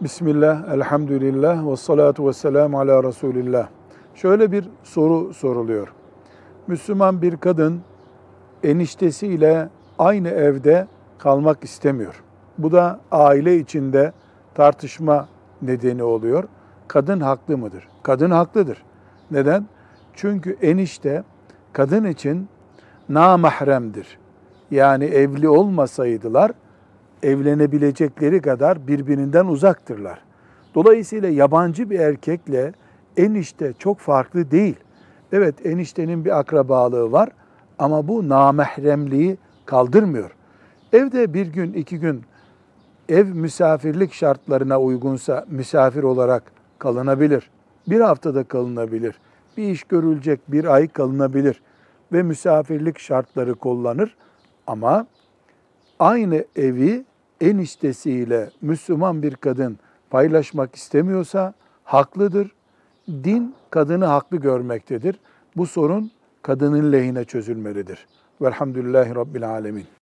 Bismillah, elhamdülillah ve salatu ve selamu ala Resulillah. Şöyle bir soru soruluyor. Müslüman bir kadın eniştesiyle aynı evde kalmak istemiyor. Bu da aile içinde tartışma nedeni oluyor. Kadın haklı mıdır? Kadın haklıdır. Neden? Çünkü enişte kadın için namahremdir. Yani evli olmasaydılar evlenebilecekleri kadar birbirinden uzaktırlar. Dolayısıyla yabancı bir erkekle enişte çok farklı değil. Evet eniştenin bir akrabalığı var ama bu namahremliği kaldırmıyor. Evde bir gün iki gün ev misafirlik şartlarına uygunsa misafir olarak kalınabilir. Bir haftada kalınabilir. Bir iş görülecek bir ay kalınabilir ve misafirlik şartları kullanır. Ama aynı evi eniştesiyle Müslüman bir kadın paylaşmak istemiyorsa haklıdır. Din kadını haklı görmektedir. Bu sorun kadının lehine çözülmelidir. Velhamdülillahi Rabbil Alemin.